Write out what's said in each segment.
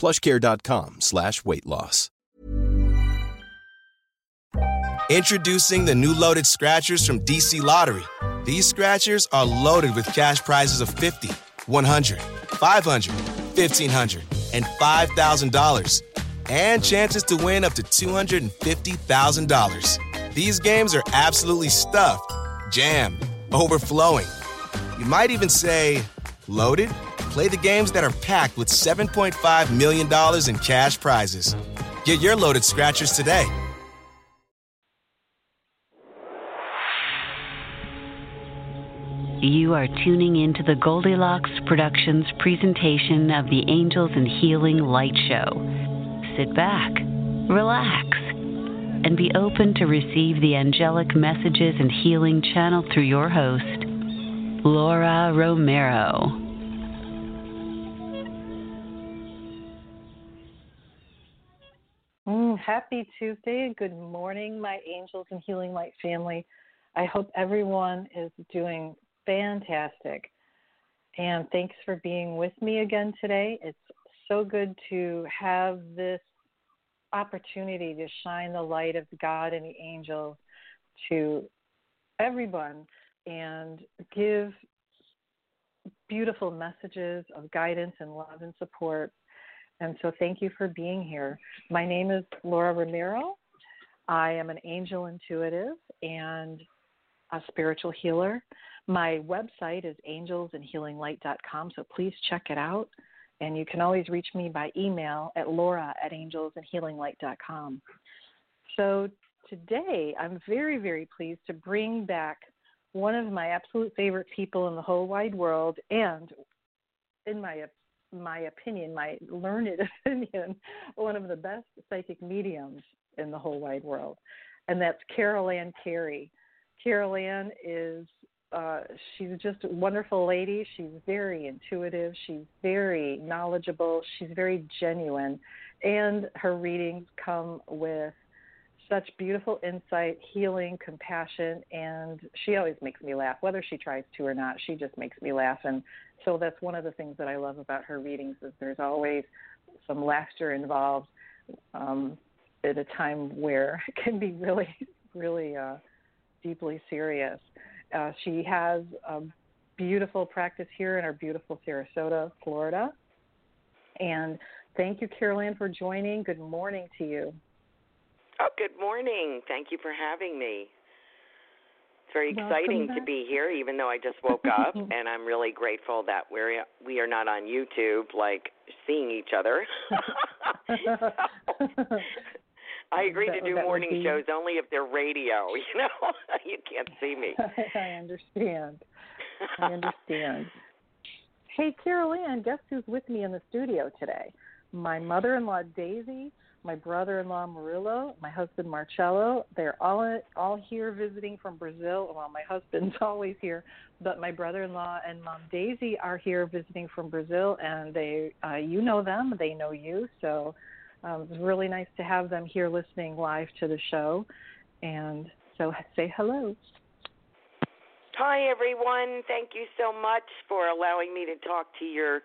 plushcare.com slash weight loss. Introducing the new loaded scratchers from DC Lottery. These scratchers are loaded with cash prizes of 50, 100, 500, 1500, and $5,000 and chances to win up to $250,000. These games are absolutely stuffed, jammed, overflowing. You might even say loaded. Play the games that are packed with $7.5 million in cash prizes. Get your loaded scratchers today. You are tuning into the Goldilocks Productions presentation of the Angels and Healing Light Show. Sit back, relax, and be open to receive the angelic messages and healing channeled through your host, Laura Romero. Mm, happy Tuesday. Good morning, my angels and healing light family. I hope everyone is doing fantastic. And thanks for being with me again today. It's so good to have this opportunity to shine the light of God and the angels to everyone and give beautiful messages of guidance and love and support. And so, thank you for being here. My name is Laura Romero. I am an angel intuitive and a spiritual healer. My website is angelsandhealinglight.com, so please check it out. And you can always reach me by email at laura at angelsandhealinglight.com. So today, I'm very, very pleased to bring back one of my absolute favorite people in the whole wide world, and in my my opinion, my learned opinion, one of the best psychic mediums in the whole wide world, and that's Carol Ann Carey. Carol Ann is uh, she's just a wonderful lady. She's very intuitive. She's very knowledgeable. She's very genuine. And her readings come with such beautiful insight, healing, compassion, and she always makes me laugh. Whether she tries to or not, she just makes me laugh. And so that's one of the things that I love about her readings is there's always some laughter involved um, at a time where it can be really, really uh, deeply serious. Uh, she has a beautiful practice here in our beautiful Sarasota, Florida. And thank you, Carol Ann, for joining. Good morning to you. Oh, good morning. Thank you for having me. It's very Welcome exciting back. to be here, even though I just woke up, and I'm really grateful that we're we are not on YouTube, like seeing each other. I agree That- to do morning be- shows only if they're radio. You know, you can't see me. I understand. I understand. Hey, Carol Ann, guess who's with me in the studio today? My mother in law, Daisy, my brother in law, Murillo, my husband, Marcello. They're all all here visiting from Brazil. Well, my husband's always here, but my brother in law and mom, Daisy, are here visiting from Brazil, and they, uh, you know them, they know you. So Um, it's really nice to have them here listening live to the show. And so say hello. Hi, everyone. Thank you so much for allowing me to talk to your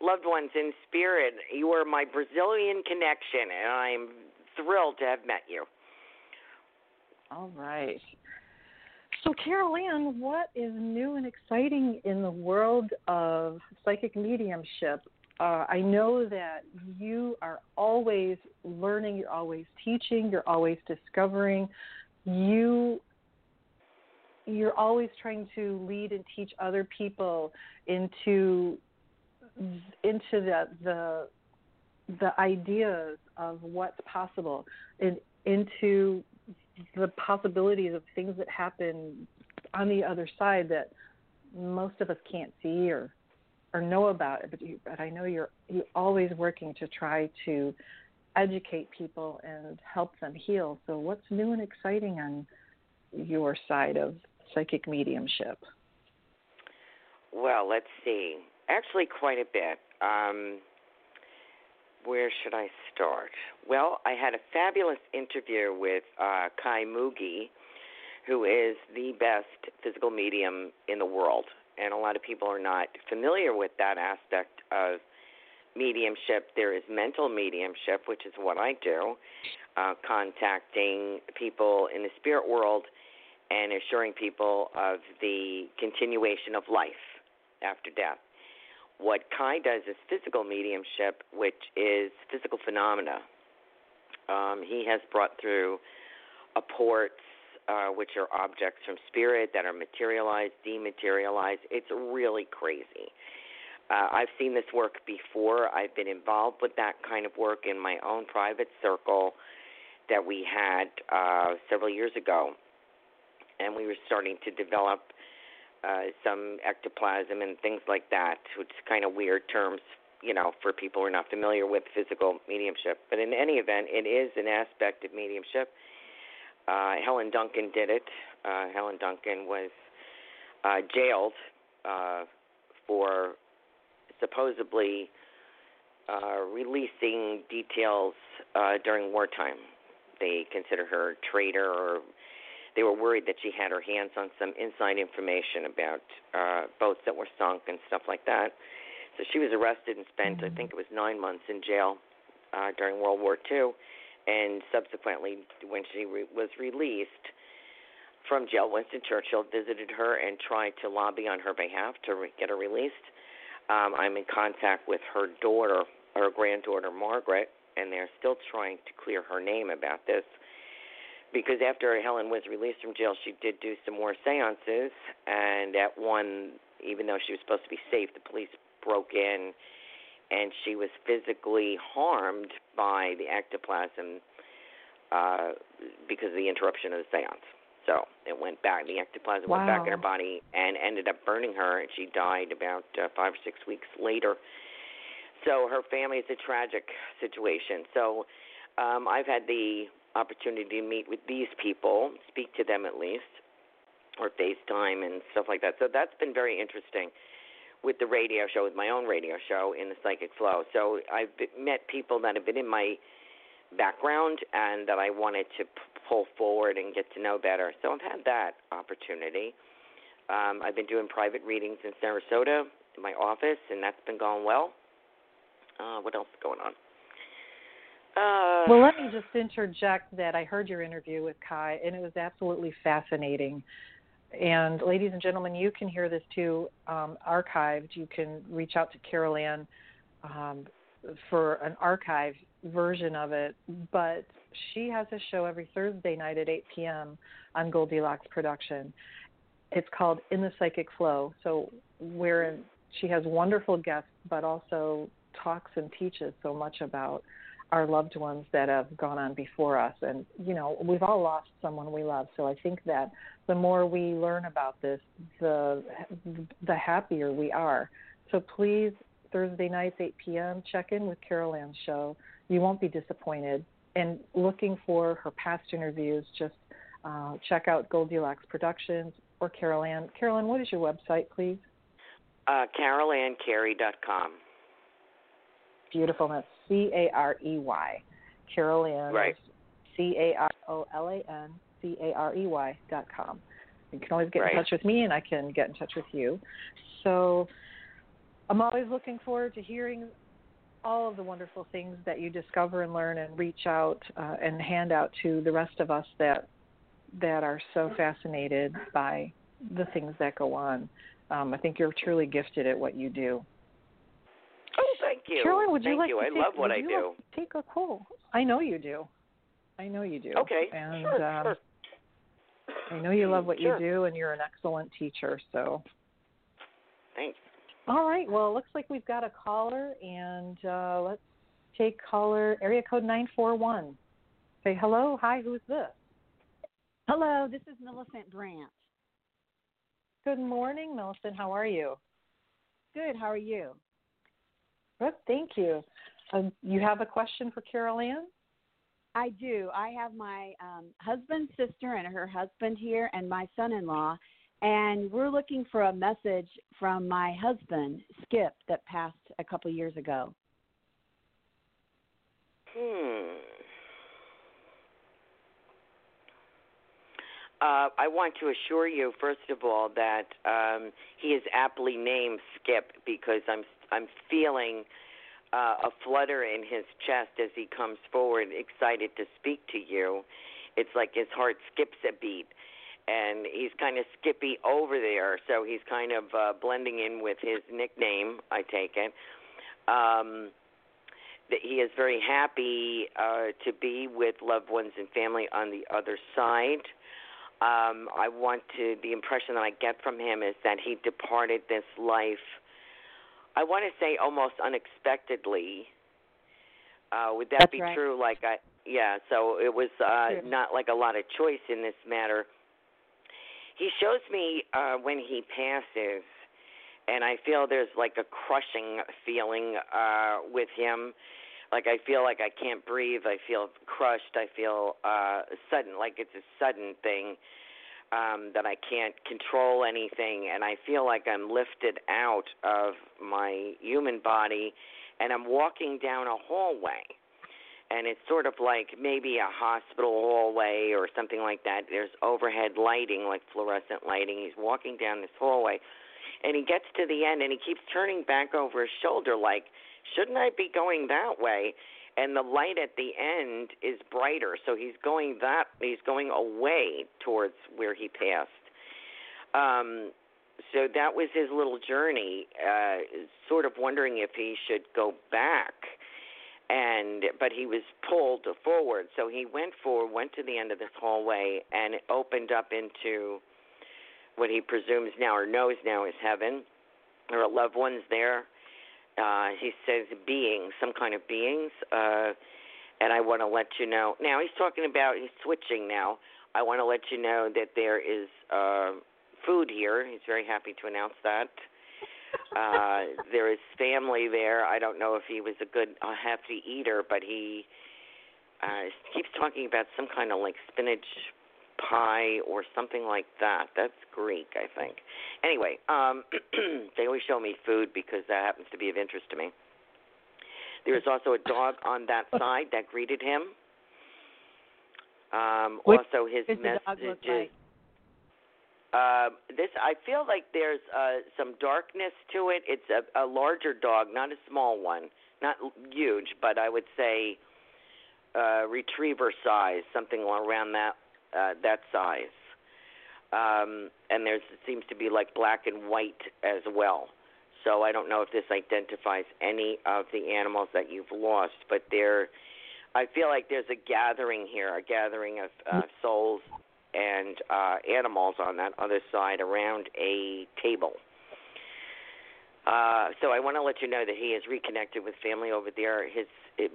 loved ones in spirit. You are my Brazilian connection, and I'm thrilled to have met you. All right. So, Carol Ann, what is new and exciting in the world of psychic mediumship? Uh, I know that you are always learning, you're always teaching, you're always discovering. You you're always trying to lead and teach other people into into the the the ideas of what's possible and into the possibilities of things that happen on the other side that most of us can't see or or know about. But you, but I know you're you always working to try to educate people and help them heal. So what's new and exciting on your side of psychic mediumship? Well let's see actually quite a bit um, where should I start? Well, I had a fabulous interview with uh, Kai Mügge, who is the best physical medium in the world. And a lot of people are not familiar with that aspect of mediumship. There is mental mediumship, which is what I do, uh, contacting people in the spirit world and assuring people of the continuation of life after death. What Kai does is physical mediumship, which is physical phenomena. Um, he has brought through apports, uh, which are objects from spirit that are materialized, dematerialized. It's really crazy. Uh, I've seen this work before. I've been involved with that kind of work in my own private circle that we had uh, several years ago. And we were starting to develop uh, some ectoplasm and things like that, which is kind of weird terms, you know, for people who are not familiar with physical mediumship. But in any event, it is an aspect of mediumship. Uh, Helen Duncan did it. Uh, Helen Duncan was uh, jailed uh, for supposedly uh, releasing details uh, during wartime. They consider her a traitor or they were worried that she had her hands on some inside information about uh, boats that were sunk and stuff like that. So she was arrested and spent, mm-hmm. I think it was nine months in jail uh, during World War II. And subsequently, when she re- was released from jail, Winston Churchill visited her and tried to lobby on her behalf to re- get her released. Um, I'm in contact with her daughter, her granddaughter Margaret, and they're still trying to clear her name about this because after Helen was released from jail, she did do some more seances, and at one, even though she was supposed to be safe, the police broke in, and she was physically harmed by the ectoplasm uh, because of the interruption of the seance. So it went back. The ectoplasm wow. went back in her body and ended up burning her, and she died about uh, five or six weeks later. So her family is a tragic situation. So um, I've had the opportunity to meet with these people, speak to them at least, or FaceTime and stuff like that. So that's been very interesting with the radio show, with my own radio show in the Psychic Flow. So I've met people that have been in my background and that I wanted to pull forward and get to know better. So I've had that opportunity. Um, I've been doing private readings in Sarasota in my office, and that's been going well. Uh, what else is going on? Uh, well, let me just interject that I heard your interview with Kai, and it was absolutely fascinating. And ladies and gentlemen, you can hear this too um, archived. You can reach out to Carol Ann um, for an archived version of it. But she has a show every Thursday night at 8 p.m. on Goldilocks Production. It's called In the Psychic Flow. So wherein she has wonderful guests, but also talks and teaches so much about our loved ones that have gone on before us. And you know we've all lost someone we love. So i think that the more we learn about this the the happier we are. So please thursday nights 8 p.m check in with carol ann's show. You won't be disappointed. And looking for her past interviews just uh, check out goldilocks productions or carol ann. Carol ann what is your website please? Uh, carolancarey.com beautiful that's C A R E Y. Carol Ann. Right. C A R O L A N C A R E Y dot com. You can always get Right. in touch with me, and I can get in touch with you. So I'm always looking forward to hearing all of the wonderful things that you discover and learn, and reach out uh, and hand out to the rest of us that that are so fascinated by the things that go on. Um, I think you're truly gifted at what you do. Thank you. Carol Ann, would you thank like you. to I take, love what I you do. like take a call? I know you do. I know you do. Okay. And sure, um, sure. I know you love what Sure. you do, and you're an excellent teacher. So, Thanks. all right. Well, it looks like we've got a caller, and uh, let's take caller area code nine four one. Say hello. Hi. Who's this? Hello, this is Millicent Brandt. Good morning, Millicent. How are you? Good, how are you? Good. Thank you. Um, you have a question for Carol Ann? I do. I have my um, husband's sister and her husband here, and my son in law, and we're looking for a message from my husband, Skip, that passed a couple years ago. Hmm. Uh, I want to assure you, first of all, that um, he is aptly named Skip because I'm I'm feeling uh, a flutter in his chest as he comes forward, excited to speak to you. It's like his heart skips a beat, and he's kind of skippy over there, so he's kind of uh, blending in with his nickname. I take it. Um, that he is very happy uh, to be with loved ones and family on the other side. Um, I want to. The impression that I get from him is that he departed this life. I want to say almost unexpectedly. Uh, would that That's be right. true? Like I, yeah. So it was uh, True. not like a lot of choice in this matter. He shows me uh, when he passes, and I feel there's like a crushing feeling uh, with him. Like I feel like I can't breathe. I feel crushed. I feel uh, sudden, like it's a sudden thing um, that I can't control anything, and I feel like I'm lifted out of my human body, and I'm walking down a hallway. And it's sort of like maybe a hospital hallway or something like that. There's overhead lighting, like fluorescent lighting. He's walking down this hallway, and he gets to the end, and he keeps turning back over his shoulder, like, shouldn't I be going that way? And the light at the end is brighter, so he's going that he's going away towards where he passed. Um, so that was his little journey, uh, sort of wondering if he should go back. And but he was pulled forward, so he went forward, went to the end of this hallway, and it opened up into what he presumes now or knows now is heaven. There are loved ones there. Uh, he says beings, some kind of beings. Uh, and I want to let you know. Now he's talking about he's switching now. I want to let you know that there is uh, food here. He's very happy to announce that. Uh, there is family there. I don't know if he was a good a hefty eater, but he uh, keeps talking about some kind of like spinach pie or something like that. That's Greek, I think. Anyway, um, they always show me food because that happens to be of interest to me. There is also a dog on that side that greeted him. Um, What also, his Does the dog messages. like? Uh, this I feel like there's uh, some darkness to it. It's a, a larger dog, not a small one, not huge, but I would say uh, retriever size, something around that uh, that size. Um, and there's it seems to be like black and white as well. So I don't know if this identifies any of the animals that you've lost, but there, I feel like there's a gathering here, a gathering of uh, souls and uh, animals on that other side around a table. Uh, so I want to let you know that he is reconnected with family over there. His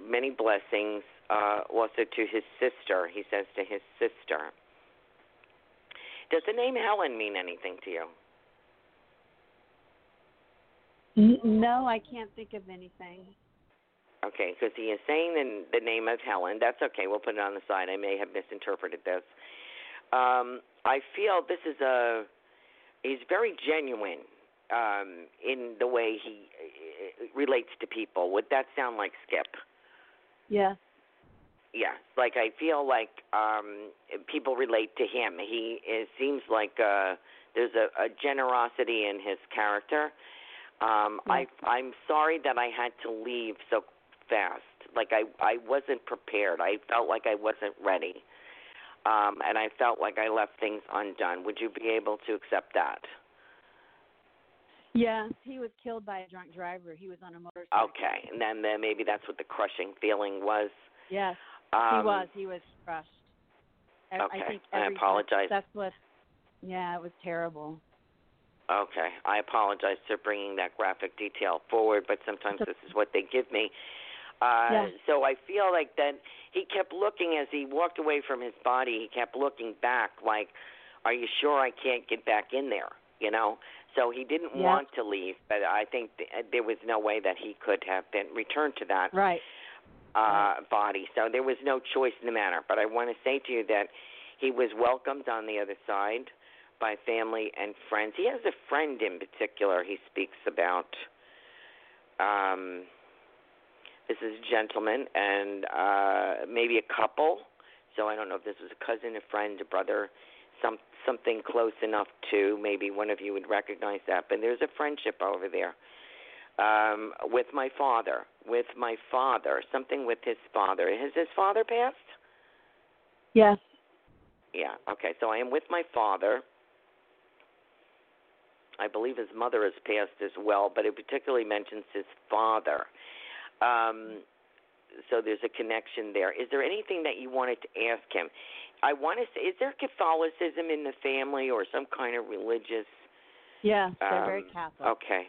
many blessings uh, also to his sister. He says to his sister. Does the name Helen mean anything to you? No, I can't think of anything. Okay, because he is saying the, the name of Helen. That's okay. We'll put it on the side. I may have misinterpreted this. Um, I feel this is a. He's very genuine um, in the way he uh, relates to people. Would that sound like Skip? Yes. Yeah. Like I feel like um people relate to him. He it seems like uh there's a, a generosity in his character. Um I I'm sorry that I had to leave so fast. Like I I wasn't prepared. I felt like I wasn't ready. Um and I felt like I left things undone. Would you be able to accept that? Yes, he was killed by a drunk driver. He was on a motorcycle. Okay. And then, then maybe that's what the crushing feeling was. Yes, Um he was. He was crushed. I- Okay, I think I apologize. That's what. Yeah, it was terrible. Okay, I apologize for bringing that graphic detail forward, but sometimes this is what they give me. Uh, Yeah. So I feel like that he kept looking as he walked away from his body. He kept looking back, like, "Are you sure I can't get back in there?" You know. So he didn't Yeah. want to leave, but I think th- there was no way that he could have been returned to that Right. Uh, body. So there was no choice in the matter. But I want to say to you that he was welcomed on the other side by family and friends. He has a friend in particular he speaks about. Um, this is a gentleman and uh, maybe a couple. So I don't know if this was a cousin, a friend, a brother, some something close enough to maybe one of you would recognize that. But there's a friendship over there um, with my father, with my father, something with his father. Has his father passed? Yes. Yeah. Okay. So I am with my father. I believe his mother has passed as well, but it particularly mentions his father. Um, so there's a connection there. Is there anything that you wanted to ask him? I want to say, is there Catholicism in the family or some kind of religious? Yes, they're very um, Catholic. Okay.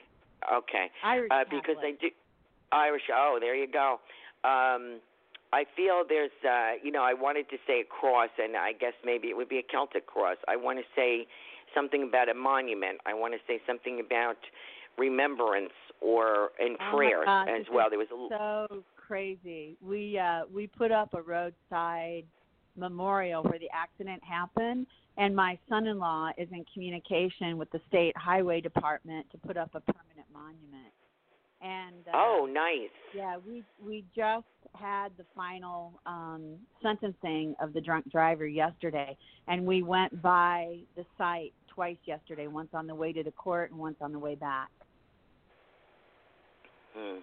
Okay. Irish uh, because Catholic. do Irish. Oh, there you go. Um, I feel there's, uh, you know, I wanted to say a cross, and I guess maybe it would be a Celtic cross. I want to say something about a monument. I want to say something about remembrance or in Oh prayer gosh, as well. There was a l- so crazy. We uh we put up a roadside memorial where the accident happened and my son-in-law is in communication with the state highway department to put up a permanent monument. And uh, oh, nice. yeah, we we just had the final um sentencing of the drunk driver yesterday and we went by the site twice yesterday, once on the way to the court and once on the way back. Hmm.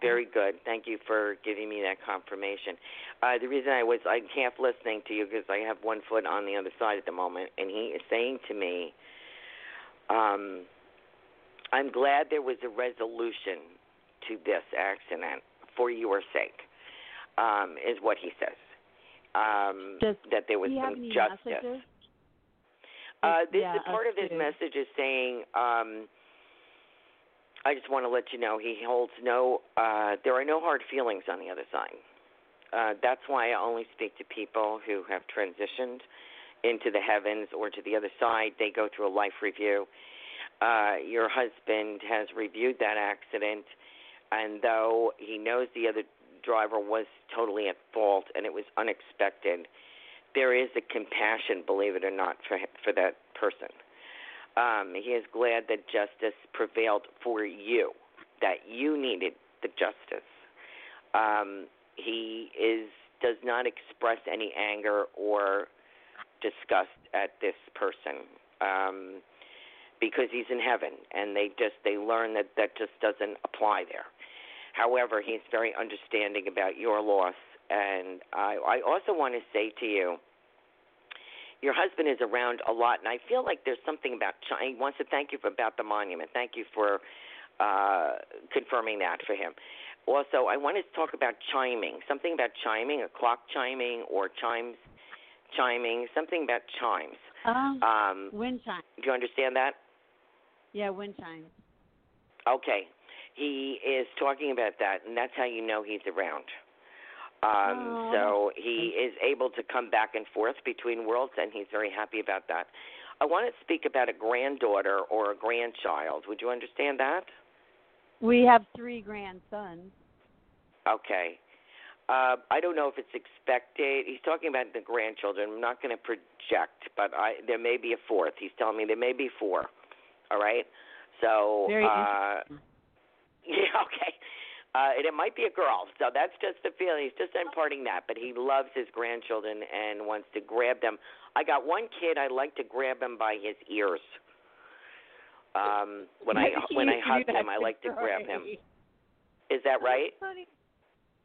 Very good. Thank you for giving me that confirmation. Uh, the reason I was I'm half listening to you because I have one foot on the other side at the moment, and he is saying to me, um, "I'm glad there was a resolution to this accident for your sake," um, is what he says. Um, Does that there was some justice. messages? Uh, this yeah, is part of his too. message is saying, um, I just want to let you know he holds no, uh, there are no hard feelings on the other side. Uh, that's why I only speak to people who have transitioned into the heavens or to the other side. They go through a life review. Uh, your husband has reviewed that accident, and though he knows the other driver was totally at fault and it was unexpected, there is a compassion, believe it or not, for for that person. Um, he is glad that justice prevailed for you, that you needed the justice. Um, he is does not express any anger or disgust at this person um, because he's in heaven, and they just they learn that that just doesn't apply there. However, he's very understanding about your loss, and I, I also want to say to you your husband is around a lot, and I feel like there's something about. He wants to thank you for, about the monument. Thank you for uh, confirming that for him. Also, I want to talk about chiming. Something about chiming, a clock chiming, or chimes chiming. Something about chimes. Um, Um, wind chime. do you understand that? Yeah, wind chime. Okay. He is talking about that, and that's how you know he's around. Um, Oh, so he is able to come back and forth between worlds, and he's very happy about that. I want to speak about a granddaughter or a grandchild. Would you understand that? We have three grandsons. Okay. Uh, I don't know if it's expected. He's talking about the grandchildren. I'm not going to project, but I, there may be a fourth. He's telling me there may be four. All right. So Very uh, Yeah, okay. Uh, and it might be a girl, so that's just the feeling. He's just imparting that, but he loves his grandchildren and wants to grab them. I got one kid. I like to grab him by his ears. Um, when I when I hug him, I like to grab him. Is that right?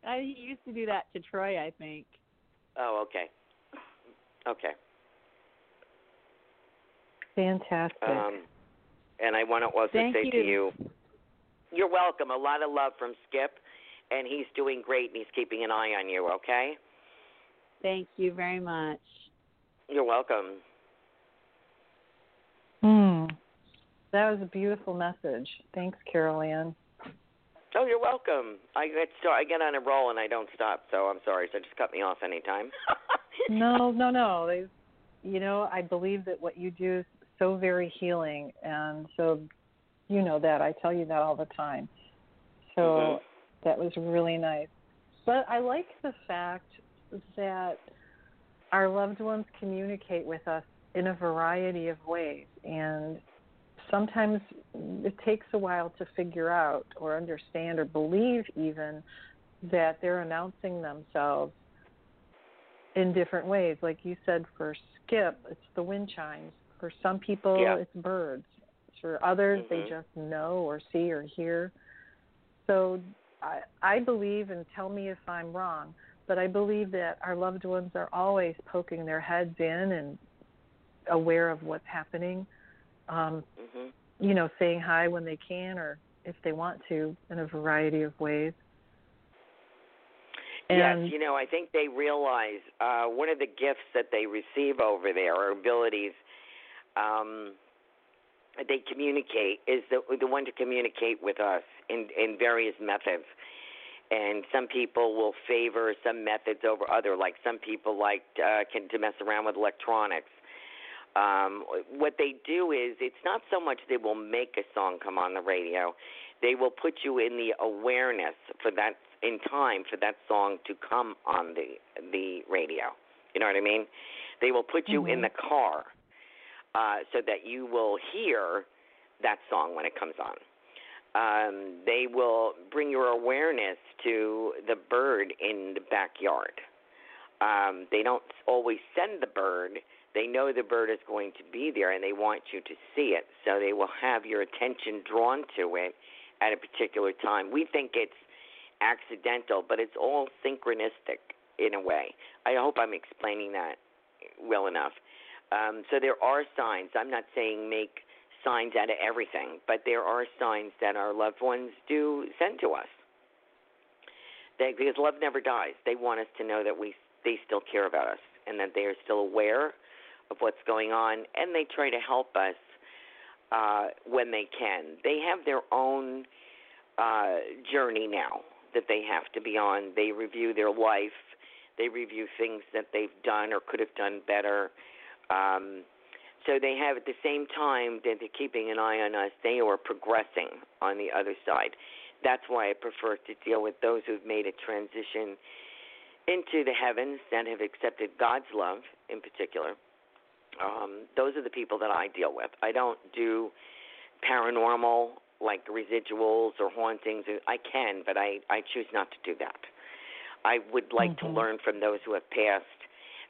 I used to do that to Troy, I think. Oh, okay. Okay. Fantastic. Um, and I want to also Thank say you. to you, you're welcome. A lot of love from Skip, and he's doing great, and he's keeping an eye on you. Okay. Thank you very much. You're welcome. Hmm. That was a beautiful message. Thanks, Carol Ann. Oh, you're welcome. I get so I get on a roll and I don't stop. So I'm sorry. So just cut me off anytime. no, no, no. They, you know, I believe that what you do is so very healing, and so you know that. I tell you that all the time. So Mhm. that was really nice. But I like the fact that our loved ones communicate with us in a variety of ways, and sometimes it takes a while to figure out or understand or believe even that they're announcing themselves in different ways. Like you said, for Skip, it's the wind chimes. For some people, Yeah. it's birds. For others, they Mhm. just know or see or hear. So I, I believe, and tell me if I'm wrong, but I believe that our loved ones are always poking their heads in and aware of what's happening. Um, hmm you know, saying hi when they can or if they want to in a variety of ways. And yes, you know, I think they realize uh, one of the gifts that they receive over there, are abilities, um, they communicate is the the one to communicate with us in in various methods. And some people will favor some methods over other. Like some people like uh, can to mess around with electronics. Um, what they do is it's not so much they will make a song come on the radio. They will put you in the awareness for that in time for that song to come on the the radio. You know what I mean? They will put you in Mhm. the car uh, so that you will hear that song when it comes on. Um, they will bring your awareness to the bird in the backyard. Um, they don't always send the bird. They know the bird is going to be there and they want you to see it. So they will have your attention drawn to it at a particular time. We think it's accidental, but it's all synchronistic in a way. I hope I'm explaining that well enough. Um, so there are signs. I'm not saying make signs out of everything, but there are signs that our loved ones do send to us. They, because love never dies. They want us to know that we they still care about us and that they are still aware of what's going on, and they try to help us uh, when they can. They have their own uh, journey now that they have to be on. They review their life. They review things that they've done or could have done better. Um, so they have at the same time that they're keeping an eye on us, they are progressing on the other side. That's why I prefer to deal with those who've made a transition into the heavens that have accepted God's love in particular. Um, those are the people that I deal with. I don't do paranormal like residuals or hauntings. I can, but I, I choose not to do that. I would like Mhm. to learn from those who have passed,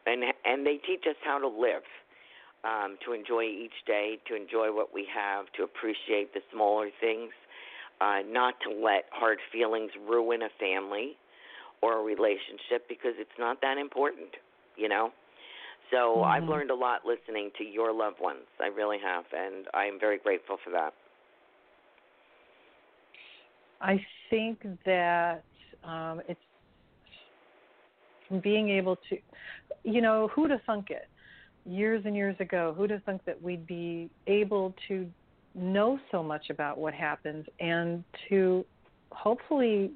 and and they teach us how to live, um, to enjoy each day, to enjoy what we have, to appreciate the smaller things, uh, not to let hard feelings ruin a family or a relationship because it's not that important, you know. So I've Mhm. learned a lot listening to your loved ones. I really have, and I'm very grateful for that. I think that um, it's being able to, you know, who'd have thunk it? Years and years ago, who'd have thunk that we'd be able to know so much about what happens and to hopefully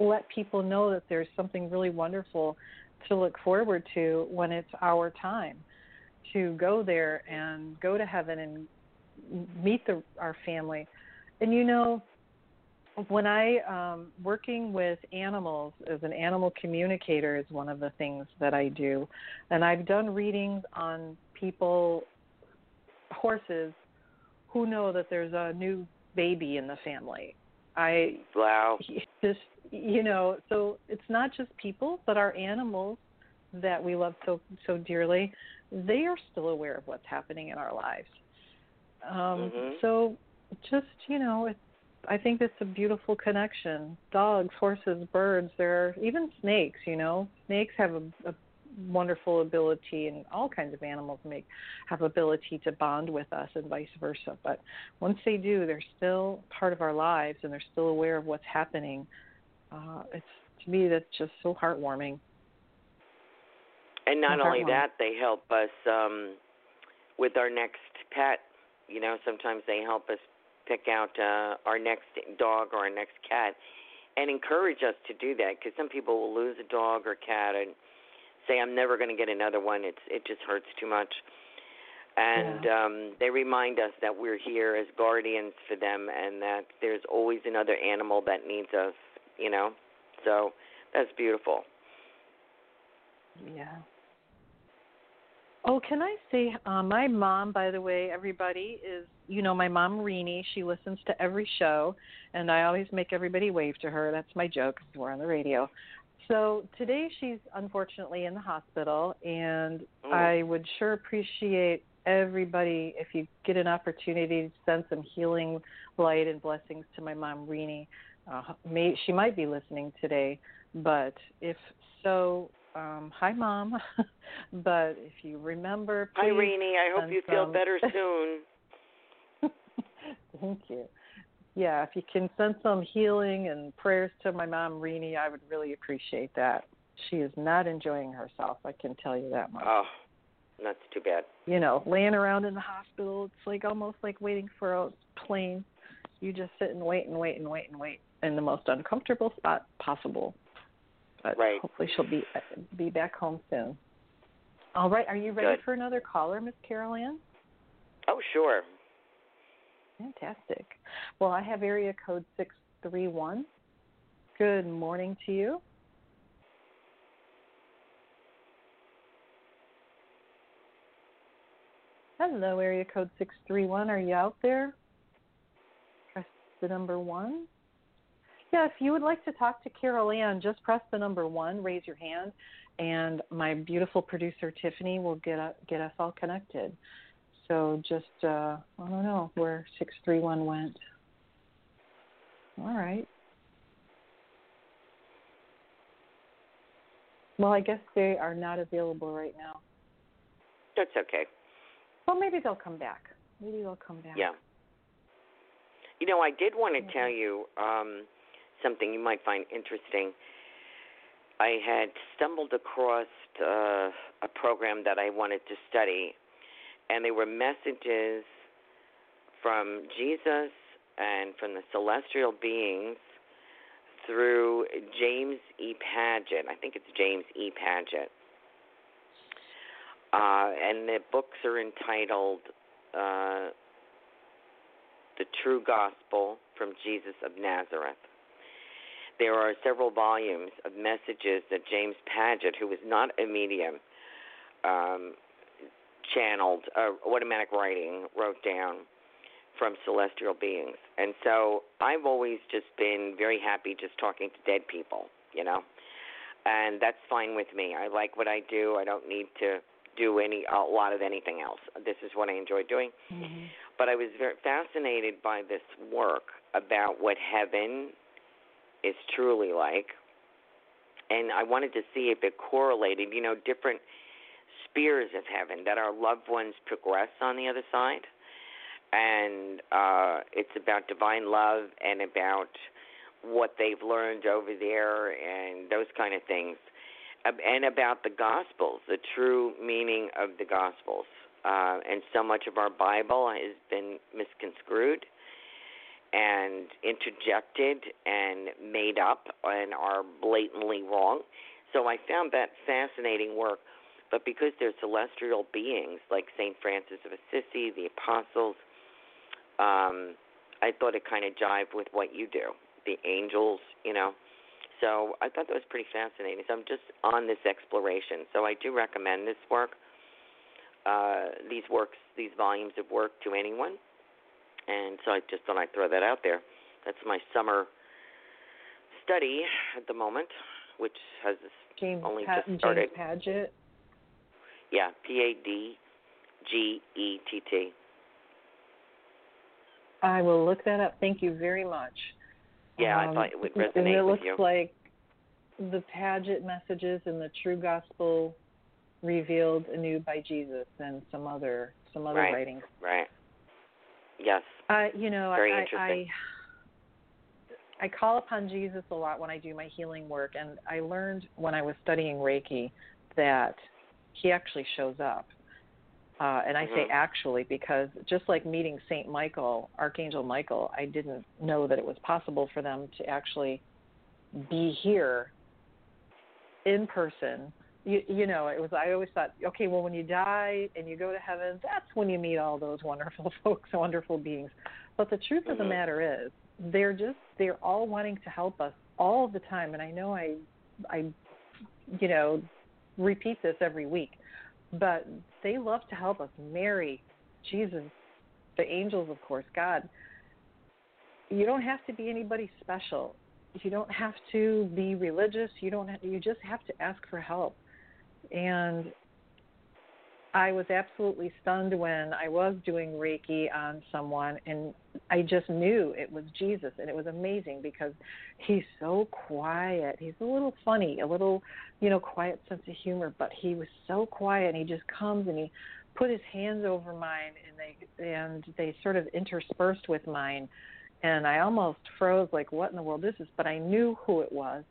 let people know that there's something really wonderful to look forward to when it's our time to go there and go to heaven and meet the, our family. And you know, when I um working with animals as an animal communicator is one of the things that I do. And I've done readings on people horses who know that there's a new baby in the family I wow. Just you know, so it's not just people, but our animals that we love so so dearly. They are still aware of what's happening in our lives. Um, Mhm. So just you know, it's, I think it's a beautiful connection. Dogs, horses, birds. There are even snakes. You know, snakes have a, a wonderful ability, and all kinds of animals make have ability to bond with us, and vice versa. But once they do, they're still part of our lives, and they're still aware of what's happening. Uh, it's to me that's just so heartwarming. And not So only that, they help us um with our next pet. You know, sometimes they help us pick out uh our next dog or our next cat and encourage us to do that because some people will lose a dog or cat and say I'm never going to get another one. It's it just hurts too much. And um they remind us that we're here as guardians for them and that there's always another animal that needs us, you know. So that's beautiful. Yeah. Oh, can I say, uh, my mom, by the way, everybody is, you know, my mom, Renee. She listens to every show, and I always make everybody wave to her. That's my joke 'cause we're on the radio. So today she's unfortunately in the hospital, and Mm. I would sure appreciate everybody if you get an opportunity to send some healing light and blessings to my mom, Renee. Uh, may, she might be listening today, but if so, um, hi, mom. but if you remember, Hi, please I hope you feel better soon. Thank you. Yeah, if you can send some healing and prayers to my mom, Renee, I would really appreciate that. She is not enjoying herself. I can tell you that much. Oh, that's too bad. You know, laying around in the hospital, it's like almost like waiting for a plane. You just sit and wait and wait and wait and wait in the most uncomfortable spot possible. But Right. hopefully she'll be uh, be back home soon. All right, are you ready Good. for another caller, Miss Carol Ann? Oh, sure. Fantastic. Well, I have area code 631. Good morning to you. Hello, area code 631. Are you out there? Press the number one. Yeah, if you would like to talk to Carol Ann, just press the number one, raise your hand, and my beautiful producer Tiffany will get uh, get us all connected. So just uh, I don't know where six three one went. All right. Well, I guess they are not available right now. That's okay. Well, maybe they'll come back. Maybe they'll come back. Yeah. You know, I did want to tell you um, something you might find interesting. I had stumbled across uh, a program that I wanted to study, and they were messages from Jesus and from the celestial beings through James E. Padgett. I think it's James E. Padgett. Uh, and the books are entitled uh, The True Gospel from Jesus of Nazareth. There are several volumes of messages that James Padgett, who was not a medium, um, channeled, uh, automatic writing, wrote down from celestial beings. And so I've always just been very happy just talking to dead people, you know. And that's fine with me. I like what I do. I don't need to do any a lot of anything else. This is what I enjoy doing. Mhm. But I was very fascinated by this work about what heaven is truly like. And I wanted to see if it correlated, you know, different spheres of heaven that our loved ones progress on the other side. And uh it's about divine love and about what they've learned over there and those kind of things. And about the Gospels, the true meaning of the Gospels. Uh, and so much of our Bible has been misconstrued and interjected and made up and are blatantly wrong. So I found that fascinating work. But because they're celestial beings like St. Francis of Assisi, the apostles, um, I thought it kind of jived with what you do, the angels, you know. So I thought that was pretty fascinating. So I'm just on this exploration. So I do recommend this work, uh, these works, these volumes of work to anyone. And so I just thought I'd throw that out there. That's my summer study at the moment, which has James only pa- just started. James Padgett. Yeah, P A D G E T T. I will look that up. Thank you very much. Yeah, Um, I thought it would resonate. and resonate it looks like the Padgett messages and the True Gospel revealed anew by Jesus and some other some other Right. writings. Right. Yes. I you know Very I, interesting. I I call upon Jesus a lot when I do my healing work, and I learned when I was studying Reiki that he actually shows up. Uh, and I say Mhm. actually because just like meeting Saint Michael, Archangel Michael, I didn't know that it was possible for them to actually be here in person. You, you know, it was. I always thought, okay, well, when you die and you go to heaven, that's when you meet all those wonderful folks, wonderful beings. But the truth of the Mhm. matter is, they're just they're all wanting to help us all the time. And I know I, I, you know, repeat this every week, but they love to help us. Mary, Jesus, the angels, of course, God. You don't have to be anybody special. You don't have to be religious. You don't. Have, you just have to ask for help. And I was absolutely stunned when I was doing Reiki on someone, and I just knew it was Jesus, and it was amazing because he's so quiet. He's a little funny, a little, you know, quiet sense of humor, but he was so quiet, and he just comes and he put his hands over mine, and they and they sort of interspersed with mine, and I almost froze, like, what in the world is this? But I knew who it was,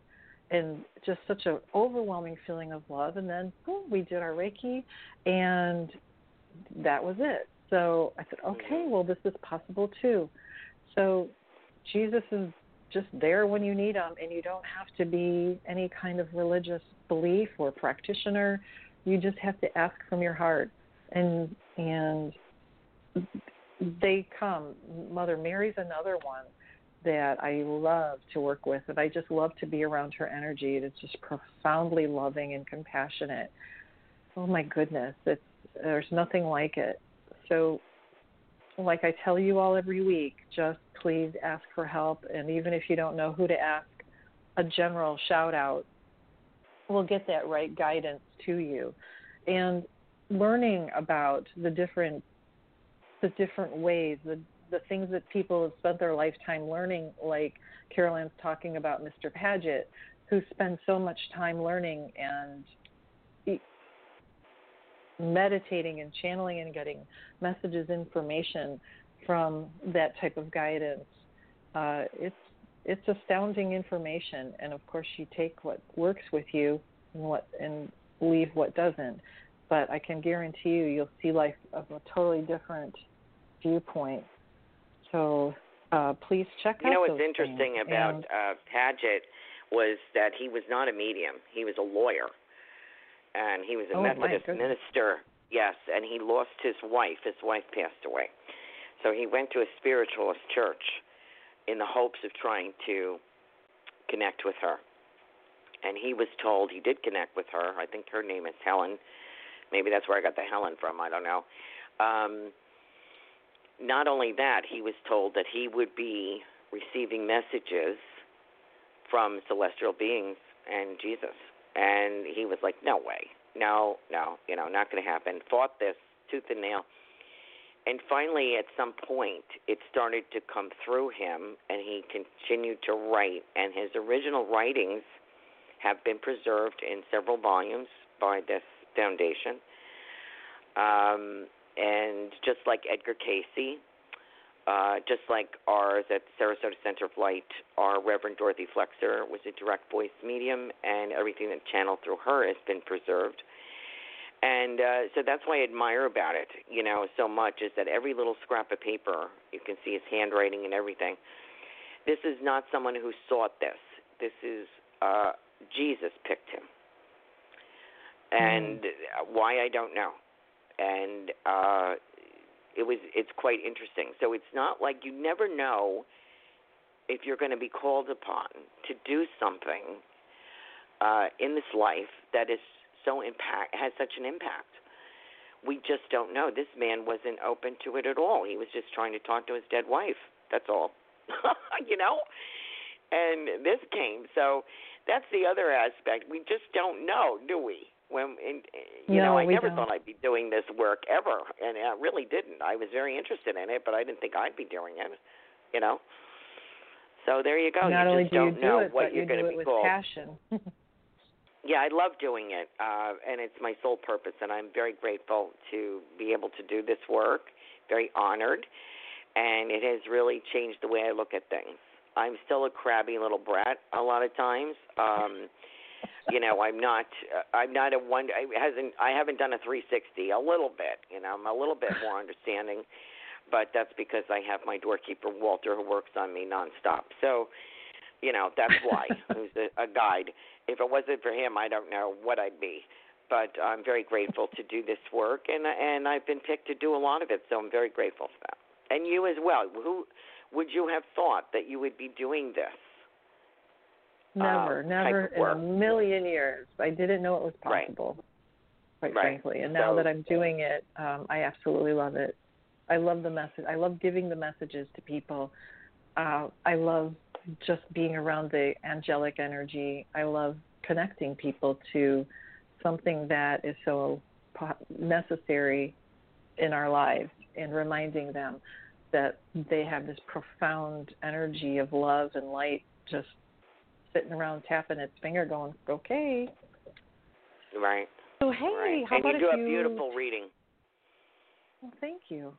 and just such an overwhelming feeling of love. And then boom, we did our Reiki, and that was it. So I said, mm-hmm. okay, well, this is possible too. So Jesus is just there when you need him, and you don't have to be any kind of religious belief or practitioner. You just have to ask from your heart, and and they come. Mother Mary's another one that I love to work with, and I just love to be around her energy. It's just profoundly loving and compassionate. Oh my goodness, it's there's nothing like it. So, like I tell you all every week, just please ask for help, and even if you don't know who to ask, a general shout out will get that right guidance to you, and learning about the different the different ways the the things that people have spent their lifetime learning, like Carol Ann's talking about Mr. Padgett, who spends so much time learning and meditating and channeling and getting messages, information from that type of guidance. Uh, it's it's astounding information, and of course, you take what works with you and what and leave what doesn't. But I can guarantee you, you'll see life of a totally different viewpoint. So uh, please check You out You know what's interesting things. about And- uh, Padgett was that he was not a medium; he was a lawyer, and he was a Oh, Methodist minister. Yes, and he lost his wife. His wife passed away, so he went to a spiritualist church in the hopes of trying to connect with her. And he was told he did connect with her. I think her name is Helen. Maybe that's where I got the Helen from. I don't know. Um, not only that, he was told that he would be receiving messages from celestial beings and Jesus. And he was like, no way. No, no, you know, not going to happen. Fought this tooth and nail. And finally, at some point, it started to come through him, and he continued to write. And his original writings have been preserved in several volumes by this foundation. Um, and just like Edgar Cayce, uh, just like ours at Sarasota Center of Light, our Reverend Dorothy Flexer was a direct voice medium, and everything that channeled through her has been preserved. And uh, so that's why I admire about it, you know, so much is that every little scrap of paper, you can see his handwriting and everything. This is not someone who sought this. This is uh, Jesus picked him. And uh why I don't know. And uh, it was it's quite interesting. So it's not like you never know if you're going to be called upon to do something uh, in this life that is so impact has such an impact. We just don't know. This man wasn't open to it at all. He was just trying to talk to his dead wife. That's all. you know? And this came. So that's the other aspect. We just don't know, do we? When and, you no, know, I never don't. thought I'd be doing this work ever, and I really didn't. I was very interested in it, but I didn't think I'd be doing it. You know. So there you go. Not you only just do don't you know do it, what but you're you going to be with called. passion. Yeah, I love doing it, uh, and it's my sole purpose, and I'm very grateful to be able to do this work. Very honored, and it has really changed the way I look at things. I'm still a crabby little brat a lot of times. Um, you know, I'm not. Uh, I'm not a one. I hasn't. I haven't done a 360. A little bit. You know, I'm a little bit more understanding, but that's because I have my doorkeeper Walter who works on me nonstop. So, you know, that's why. Who's a, a guide. If it wasn't for him, I don't know what I'd be. But I'm very grateful to do this work, and and I've been picked to do a lot of it, so I'm very grateful for that. And you as well. Who would you have thought that you would be doing this? Never, uh, never in work. a million years. I didn't know it was Right. possible, quite Right. frankly. And now that I'm doing it, um, I absolutely love it. I love the message. I love giving the messages to people. Uh, I love just being around the angelic energy. I love connecting people to something that is so necessary in our lives and reminding them that they have this profound energy of love and light just sitting around tapping its finger going, okay. Right. So, hey, right. how and about you do if have you... beautiful reading. Well, thank you.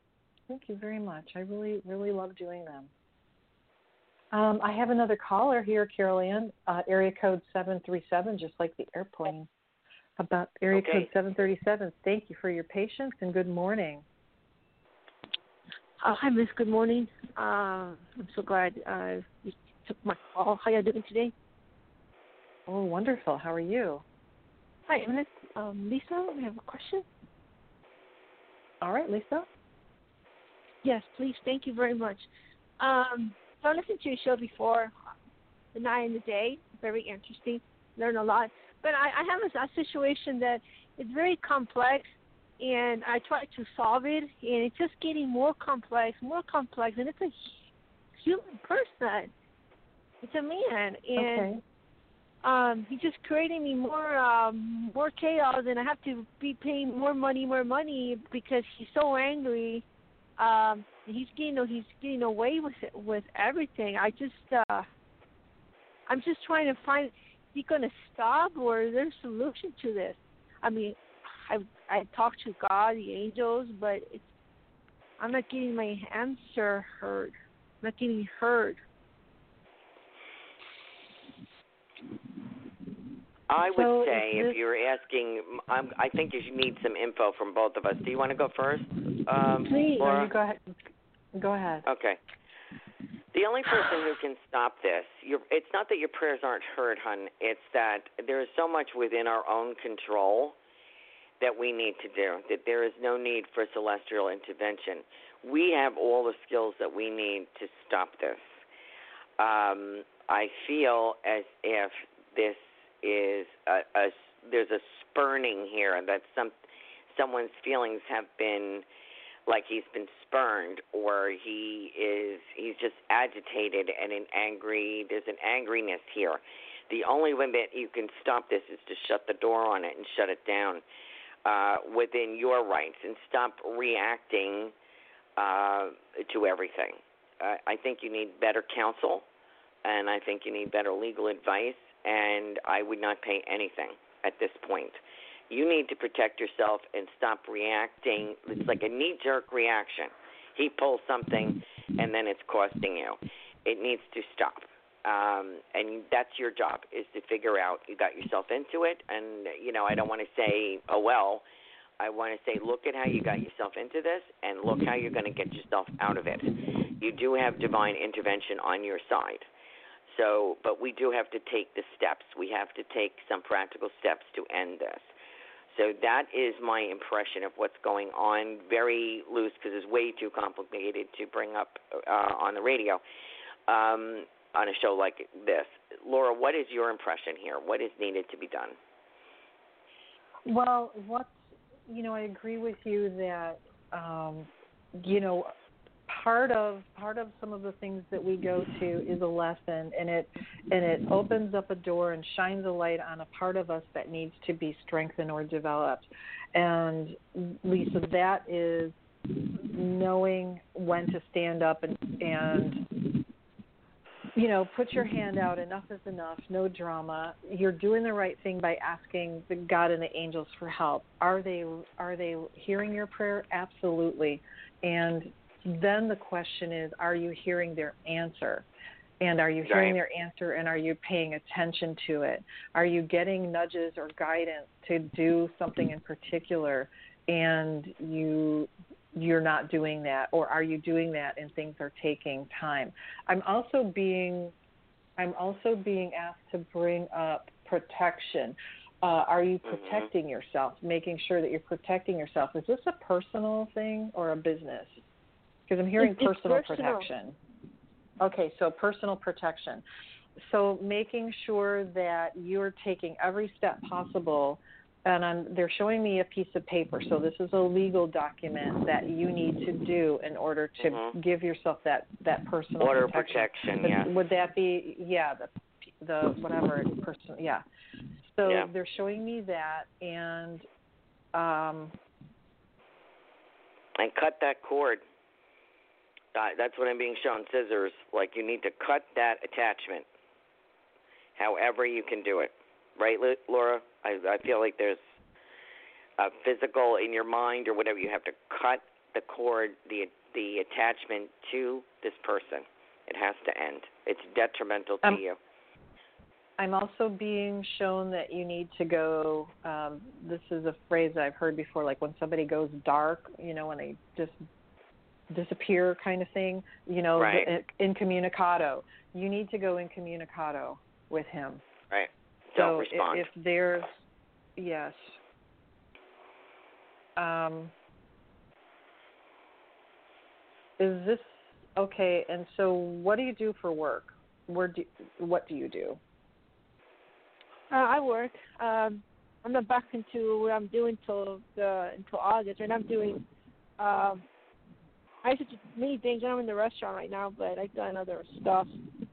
Thank you very much. I really, really love doing them. Um, I have another caller here, Carol Ann, uh, area code 737, just like the airplane. About area Okay. code 737. Thank you for your patience and good morning. Uh, hi, Miss. Good morning. Uh, I'm so glad uh, you took my call. How are you doing today? Oh, wonderful. How are you? Hi, Miss um, Lisa. I have a question. All right, Lisa. Yes, please. Thank you very much. Um, so I listened to your show before, the night and the day. Very interesting. Learn a lot. But I, I have a, a situation that is very complex, and I try to solve it, and it's just getting more complex, more complex, and it's a human person. It's a man, and Okay. Um he's just creating me more um more chaos and I have to be paying more money, more money because he's so angry. Um he's getting he's getting away with it with everything. I just uh I'm just trying to find is he gonna stop or is there a solution to this? I mean I I talked to God, the angels, but it's I'm not getting my answer heard. I'm not getting heard. I would So say if this- you're asking, I'm, I think you should need some info from both of us. Do you want to go first, um, Please. Laura? you go ahead. Go ahead. Okay. The only person who can stop this, your, it's not that your prayers aren't heard, hun. It's that there is so much within our own control that we need to do, that there is no need for celestial intervention. We have all the skills that we need to stop this. Um, I feel as if this is a, a there's a spurning here that some someone's feelings have been like he's been spurned or he is he's just agitated and an angry there's an angriness here. The only way that you can stop this is to shut the door on it and shut it down uh, within your rights and stop reacting uh, to everything. Uh, i think you need better counsel and i think you need better legal advice and i would not pay anything at this point you need to protect yourself and stop reacting. It's like a knee jerk reaction. He pulls something and then it's costing you. It needs to stop. Um, and that's your job is to figure out you got yourself into it. And, you know, I don't want to say, oh, well, I want to say, look at how you got yourself into this and look how you're going to get yourself out of it. You do have divine intervention on your side. So, but we do have to take the steps. We have to take some practical steps to end this. So that is my impression of what's going on. Very loose because it's way too complicated to bring up uh, on the radio um, on a show like this. Laura, what is your impression here? What is needed to be done? Well, what you know, I agree with you that um, you know part of part of some of the things that we go to is a lesson and it and it opens up a door and shines a light on a part of us that needs to be strengthened or developed. And lisa that is knowing when to stand up and and you know put your hand out enough is enough no drama. You're doing the right thing by asking the god and the angels for help. Are they are they hearing your prayer? Absolutely. And then the question is are you hearing their answer? And are you hearing their answer and are you paying attention to it? Are you getting nudges or guidance to do something in particular and you you're not doing that? Or are you doing that and things are taking time? I'm also being i'm also being asked to bring up protection. Uh, are you Mm-hmm. protecting yourself? Making sure that you're protecting yourself. Is this a personal thing or a business because i'm hearing It's- it's personal personal. protection okay so personal protection so making sure that you're taking every step possible and I'm, they're showing me a piece of paper. So this is a legal document that you need to do in order to Mhm. give yourself that that personal Order protection. protection, But yes. Would that be yeah the the whatever person yeah. So Yeah. they're showing me that and um and cut that cord. Uh, that's what I'm being shown. Scissors. Like you need to cut that attachment. However you can do it, right, Laura? I, I feel like there's a physical in your mind or whatever. You have to cut the cord, the the attachment to this person. It has to end. It's detrimental to Um, you. I'm also being shown that you need to go. Um, this is a phrase I've heard before, like when somebody goes dark, you know, when they just disappear, kind of thing. You know, Right. incommunicado. You need to go incommunicado with him. Right. So Don't i- respond. if there's, yes. Um, is this okay? And so, what do you do for work? Where do what do you do? Uh, I work. Um, I'm not back into what I'm doing till the until August, and I'm doing. Um, I used to do many things. I'm in the restaurant right now, but I've done other stuff,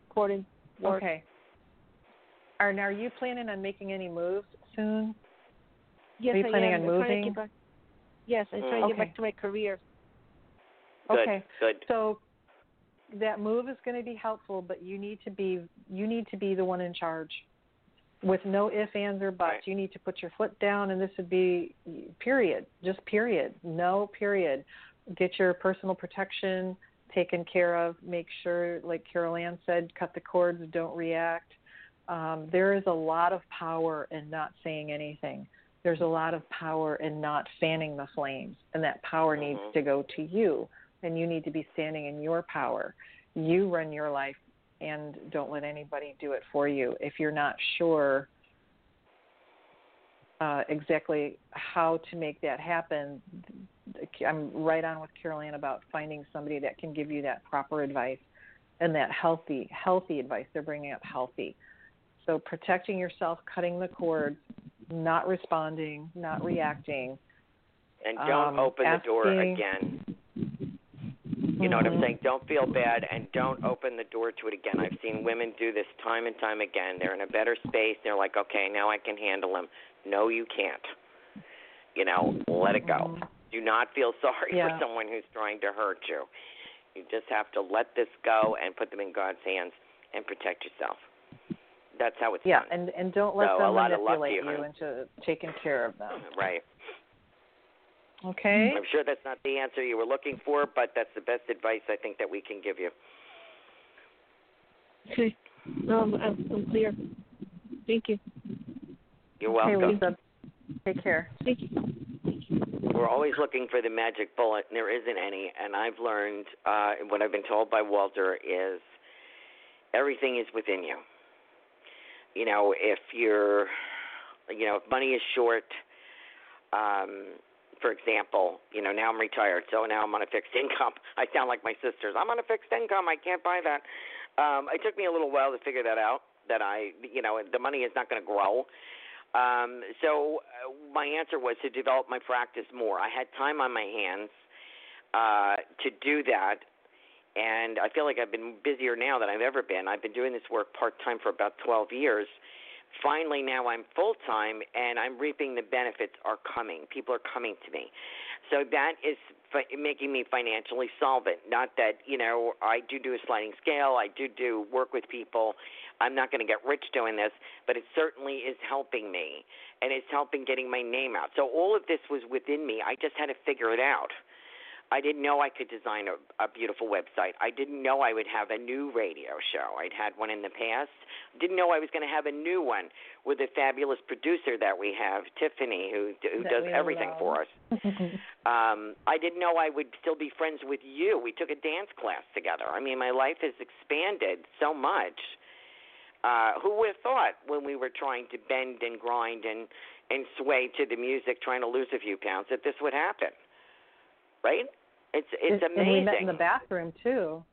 recording work. Okay. Are, and are you planning on making any moves soon? Yes, Are you I planning am. on I'm trying to moving? get back. Yes, I'm trying to Okay. get back to my career. Good. Okay. Good. So that move is going to be helpful, but you need to be you need to be the one in charge. With no ifs, ands, or buts, Right. you need to put your foot down, and this would be period, just period, no period. Get your personal protection taken care of. Make sure, like Carol Ann said, cut the cords, don't react. Um, there is a lot of power in not saying anything. There's a lot of power in not fanning the flames, and that power needs Mhm. to go to you, and you need to be standing in your power. You run your life, and don't let anybody do it for you. If you're not sure uh, exactly how to make that happen, I'm right on with Carol Ann about finding somebody that can give you that proper advice and that healthy, healthy advice. They're bringing up healthy. So protecting yourself, cutting the cords, not responding, not reacting. And don't um, open the door again. You know what I'm saying? Don't feel bad and don't open the door to it again. I've seen women do this time and time again. They're in a better space. They're like, okay, now I can handle him. No, you can't. You know, let it go. Do not feel sorry Yeah. for someone who's trying to hurt you. You just have to let this go and put them in God's hands and protect yourself. That's how it's Yeah, done. and and don't let So, a them lot of luck manipulate you, you honey. into taking care of them. Right. Okay. I'm sure that's not the answer you were looking for, but that's the best advice I think that we can give you. Okay. No, I'm, I'm, I'm clear. Thank you. You're welcome. Okay, welcome. Lisa. Take care. Thank you. We're always looking for the magic bullet, and there isn't any. And I've learned uh, what I've been told by Walter is everything is within you. You know, if you're, you know, if money is short, um, for example, you know, now I'm retired, so now I'm on a fixed income. I sound like my sisters. I'm on a fixed income. I can't buy that. Um, it took me a little while to figure that out. That I, you know, the money is not going to grow. Um, so uh, my answer was to develop my practice more. I had time on my hands uh, to do that and I feel like I've been busier now than I've ever been. I've been doing this work part time for about 12 years. Finally, now I'm full time and I'm reaping the benefits are coming. People are coming to me. So that is fi- making me financially solvent. Not that, you know, I do do a sliding scale, I do do work with people. I'm not going to get rich doing this, but it certainly is helping me and it's helping getting my name out. So all of this was within me. I just had to figure it out. I didn't know I could design a, a beautiful website. I didn't know I would have a new radio show. I'd had one in the past. Didn't know I was going to have a new one with a fabulous producer that we have, Tiffany, who who That does everything love. for us. um, I didn't know I would still be friends with you. We took a dance class together. I mean, my life has expanded so much. Uh, who would have thought when we were trying to bend and grind and and sway to the music, trying to lose a few pounds, that this would happen? Right? It's it's and amazing. we met in the bathroom too.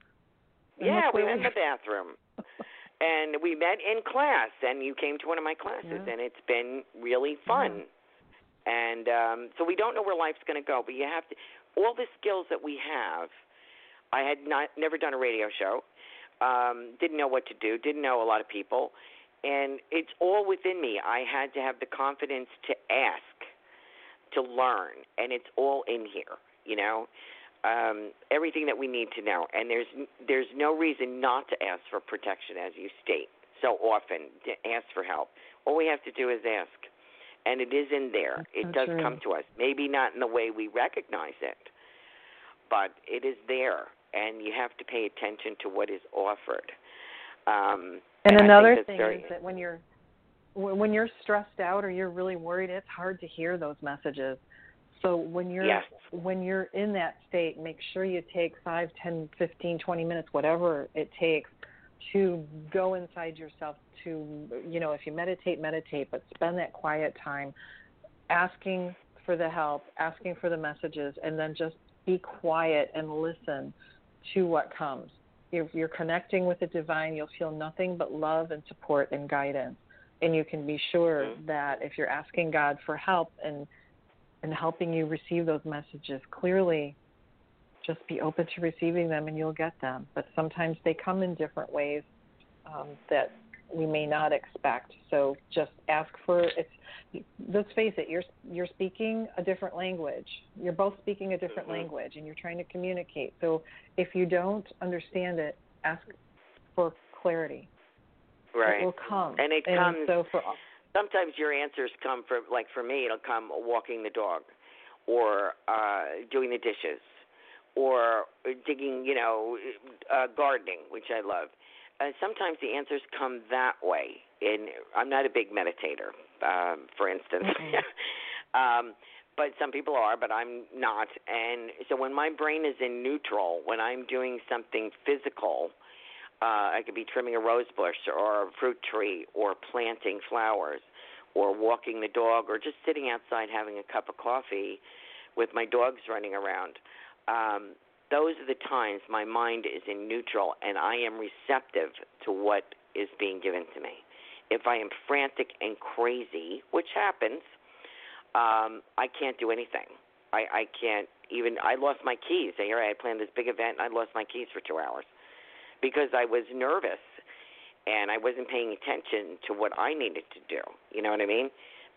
And Yeah, we met in the bathroom. and we met in class and you came to one of my classes Yeah. and it's been really fun. And um so we don't know where life's going to go, but you have to all the skills that we have. I had not never done a radio show. Um didn't know what to do, didn't know a lot of people, and it's all within me. I had to have the confidence to ask, to learn, and it's all in here, you know um, everything that we need to know. And there's there's no reason not to ask for protection, as you state so often. To ask for help. All we have to do is ask, and it is in there. That's it does true. come to us. Maybe not in the way we recognize it, but it is there, and you have to pay attention to what is offered. Um, And think another thing very- is that when you're when when you're stressed out or you're really worried, it's hard to hear those messages. So when you're Yes. when you're in that state, make sure you take five, ten, fifteen, twenty minutes, whatever it takes, to go inside yourself. To you know, if you meditate, meditate, but spend that quiet time, asking for the help, asking for the messages, and then just be quiet and listen to what comes. If you're connecting with the divine, you'll feel nothing but love and support and guidance. And you can be sure Mhm. that if you're asking God for help and and helping you receive those messages clearly, just be open to receiving them and you'll get them. But sometimes they come in different ways um, that we may not expect. So just ask for it's. Let's face it. You're you're speaking a different language. You're both speaking a different Mhm. language, and you're trying to communicate. So if you don't understand it, ask for clarity. right. It will come. And it comes- So for sometimes your answers come from like for me it'll come walking the dog or uh doing the dishes or digging you know uh gardening which i love uh, sometimes the answers come that way. And i'm not a big meditator um for instance. Um but some people are but i'm not. And so when my brain is in neutral when i'm doing something physical uh, I could be trimming a rose bush or a fruit tree or planting flowers or walking the dog or just sitting outside having a cup of coffee with my dogs running around. Um, those are the times my mind is in neutral and I am receptive to what is being given to me. If I am frantic and crazy, which happens, um, I can't do anything. I, I can't even. I lost my keys. Here I had planned this big event, and I lost my keys for two hours because I was nervous and I wasn't paying attention to what I needed to do. You know what I mean?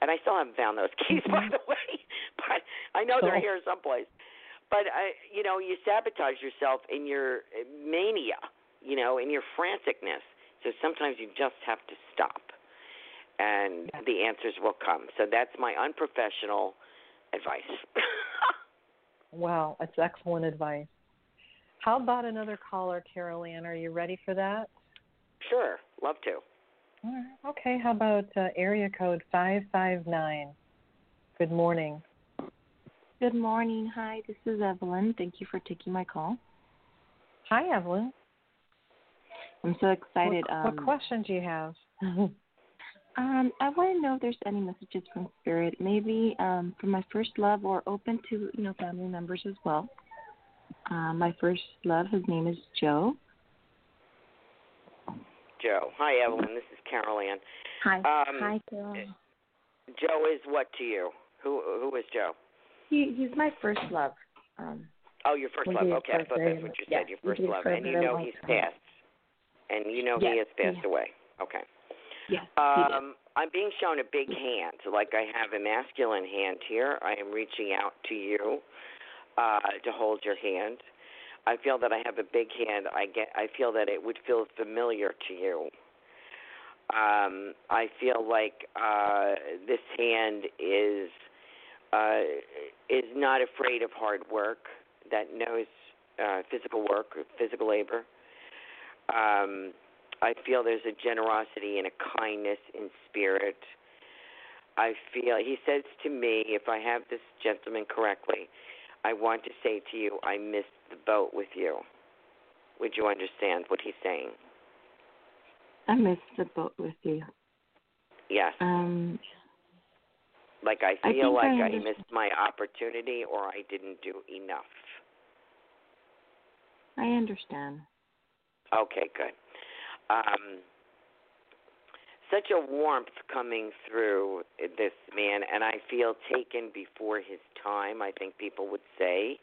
And I still haven't found those keys, by the way. But I know they're here someplace. But I, you know, you sabotage yourself in your mania. You know, in your franticness. So sometimes you just have to stop, and Yeah. the answers will come. So that's my unprofessional advice. Well, it's excellent advice. How about another caller, Carol Ann? Are you ready for that? sure, love to. Right. Okay. How about uh, area code 559? Good morning. Good morning. Hi, this is Evelyn. Thank you for taking my call. Hi, Evelyn. I'm so excited. What, um, what question do you have? um, I want to know if there's any messages from Spirit, maybe um, from my first love or open to you know family members as well. Uh, my first love, his name is Joe. Joe. Hi, Evelyn. This is Carol Ann. Hi. Um, Hi, Joe. Joe is what to you? Who who is Joe? He he's my first love. Um, Oh, your first love. Okay, I thought that's what you said. Your first love, and you know he's passed, and you know yes, he has passed away. Okay. Yes. Um, I'm being shown a big hand, like I have a masculine hand here. I am reaching out to you uh, to hold your hand. I feel that I have a big hand. I get. I feel that it would feel familiar to you. Um, I feel like uh, this hand is uh, is not afraid of hard work. That knows uh, physical work, or physical labor. Um, I feel there's a generosity and a kindness in spirit. I feel he says to me, if I have this gentleman correctly, I want to say to you, I missed the boat with you. Would you understand what he's saying? I missed the boat with you. Yes. Um, like I I feel think like I I, missed my opportunity or I didn't do enough. I understand. Okay, good. Um, such a warmth coming through this man, and I feel taken before his time. I think people would say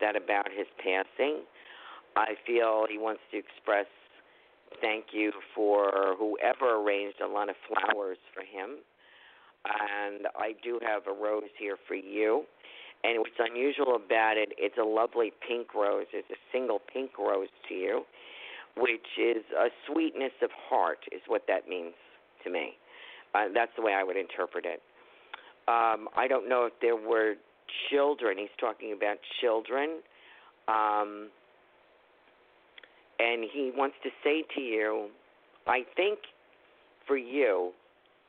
that about his passing. I feel he wants to express thank you for whoever arranged a lot of flowers for him. And I do have a rose here for you. And what's unusual about it, it's a lovely pink rose. It's a single pink rose to you which is a sweetness of heart, is what that means to me. Uh, that's the way I would interpret it. Um, I don't know if there were children. He's talking about children. Um, and he wants to say to you, I think for you,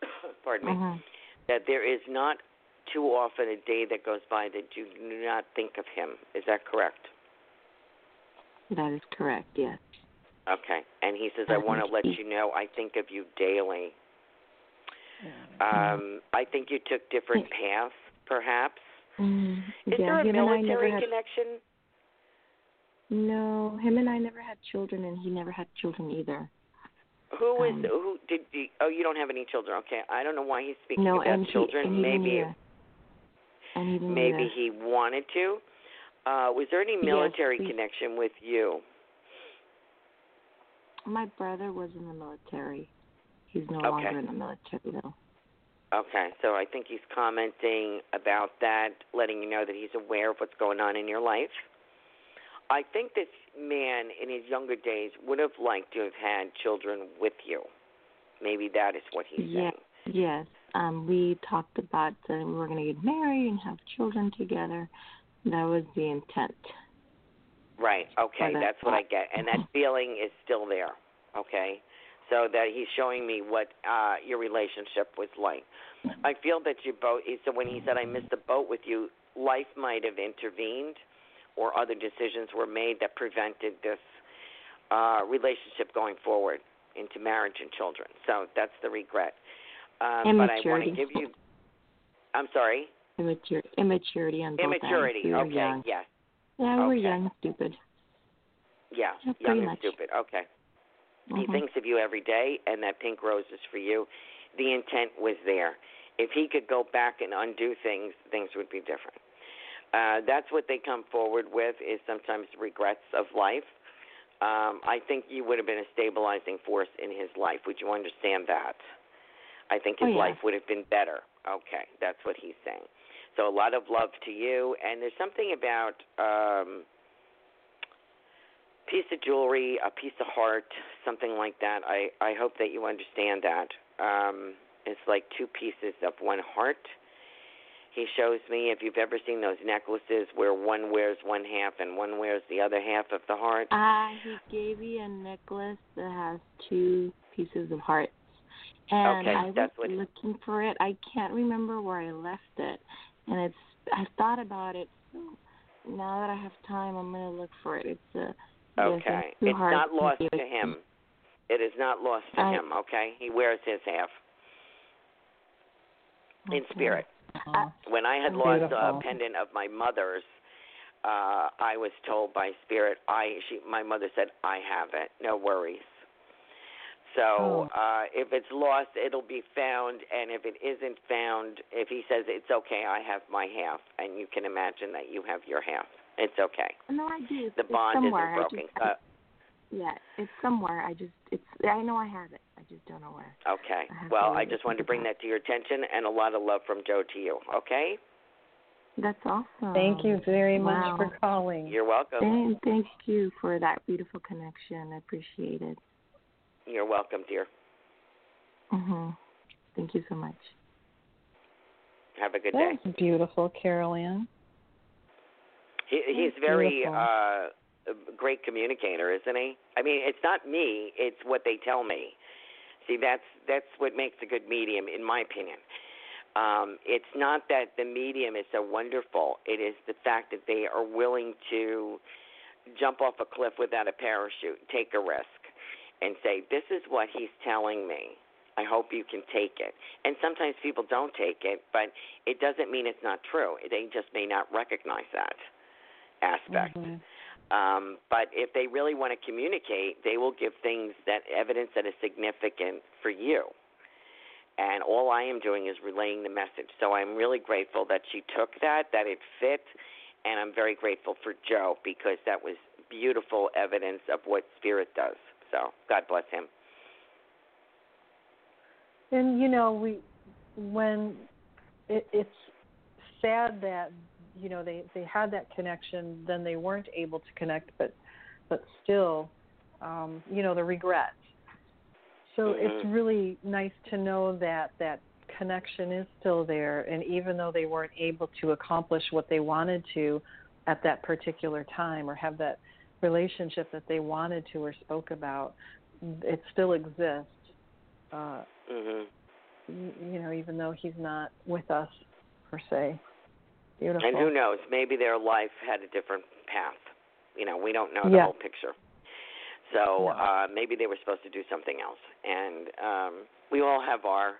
pardon me, Mhm. That there is not too often a day that goes by that you do not think of him. Is that correct? That is correct. Yes. Okay. And he says, I want to let you know I think of you daily. Um, I think you took different paths, perhaps. Mm, Is yeah, there a him and I never military had, connection? No, him and I never had children, and he never had children either. Who is Um, who did you, oh you don't have any children? Okay, I don't know why he's speaking no, about and children. he, and he didn't maybe. And maybe he wanted to. Uh, was there any Yes, military we- connection with you? My brother was in the military. He's no Okay. longer in the military though. Okay, so I think he's commenting about that, letting you know that he's aware of what's going on in your life. I think this man in his younger days would have liked to have had children with you. Maybe that is what he's Yeah. saying. Yes. Um, we talked about that we were going to get married and have children together. That was the intent. Right. Okay, that that's what I get, and that feeling is still there. Okay, so that he's showing me what uh your relationship was like. I feel that you both. So when he said I missed the boat with you, life might have intervened, or other decisions were made that prevented this uh relationship going forward into marriage and children. So that's the regret. Um, but I want to give you. I'm sorry. Immature, immaturity on both ends. Immaturity. We were Okay. young. Yes. Yeah, we were Okay. young stupid. Yeah. Yeah, Young and much. stupid. Okay. He Mhm. thinks of you every day, and that pink rose is for you. The intent was there. If he could go back and undo things, things would be different. Uh, that's what they come forward with is sometimes regrets of life. Um, I think you would have been a stabilizing force in his life. Would you understand that? I think his Oh, yeah. life would have been better. Okay, that's what he's saying. So a lot of love to you, and there's something about um, piece of jewelry, a piece of heart, something like that. I I hope that you understand that. Um, it's like two pieces of one heart. He shows me if you've ever seen those necklaces where one wears one half and one wears the other half of the heart. Ah, he gave me a necklace that has two pieces of hearts. And Okay, I was what- looking for it. I can't remember where I left it. And it's I thought about it. So now that I have time, I'm going to look for it. It's a Okay, two it's not lost to him. It is not lost to I- him. Okay, he wears his half in spirit. Uh, when I had lost a pendant of my mother's, uh, I was told by spirit, I she my mother said, I have it, no worries. So Oh. uh, if it's lost, it'll be found, and if it isn't found, if he says it's okay, I have my half, and you can imagine that you have your half. It's okay. No, I do. The bond isn't broken. Just, I, yeah, it's somewhere. I just, it's. I know I have it. I just don't know where. Okay. I Well, I just wanted to bring that to your attention, and a lot of love from Joe to you. Okay. That's awesome. Thank you very much for calling. You're welcome. Thank, thank you for that beautiful connection. I appreciate it. You're welcome, dear. Mhm. Thank you so much. Have a good day. That's beautiful, Carol Ann. He, he's very beautiful. uh, a great communicator, isn't he? I mean, it's not me; it's what they tell me. See, that's that's what makes a good medium, in my opinion. Um, it's not that the medium is so wonderful; it is the fact that they are willing to jump off a cliff without a parachute, take a risk, and say, "This is what he's telling me." I hope you can take it. And sometimes people don't take it, but it doesn't mean it's not true. They just may not recognize that aspect. Mhm. Um, but if they really want to communicate, they will give things that evidence that is significant for you. And all I am doing is relaying the message. So I'm really grateful that she took that, that it fit, and I'm very grateful for Joe because that was beautiful evidence of what spirit does. So God bless him. And you know, we when it, it's sad that you know they they had that connection, then they weren't able to connect, but but still, um, you know, the regret. So it's Mhm. really nice to know that that connection is still there, and even though they weren't able to accomplish what they wanted to at that particular time, or have that relationship that they wanted to or spoke about, it still exists. Uh, Mhm. you know, even though he's not with us per se. Beautiful. And who knows? Maybe their life had a different path. You know, we don't know the Yeah. whole picture. So No. uh, maybe they were supposed to do something else. And um, we all have our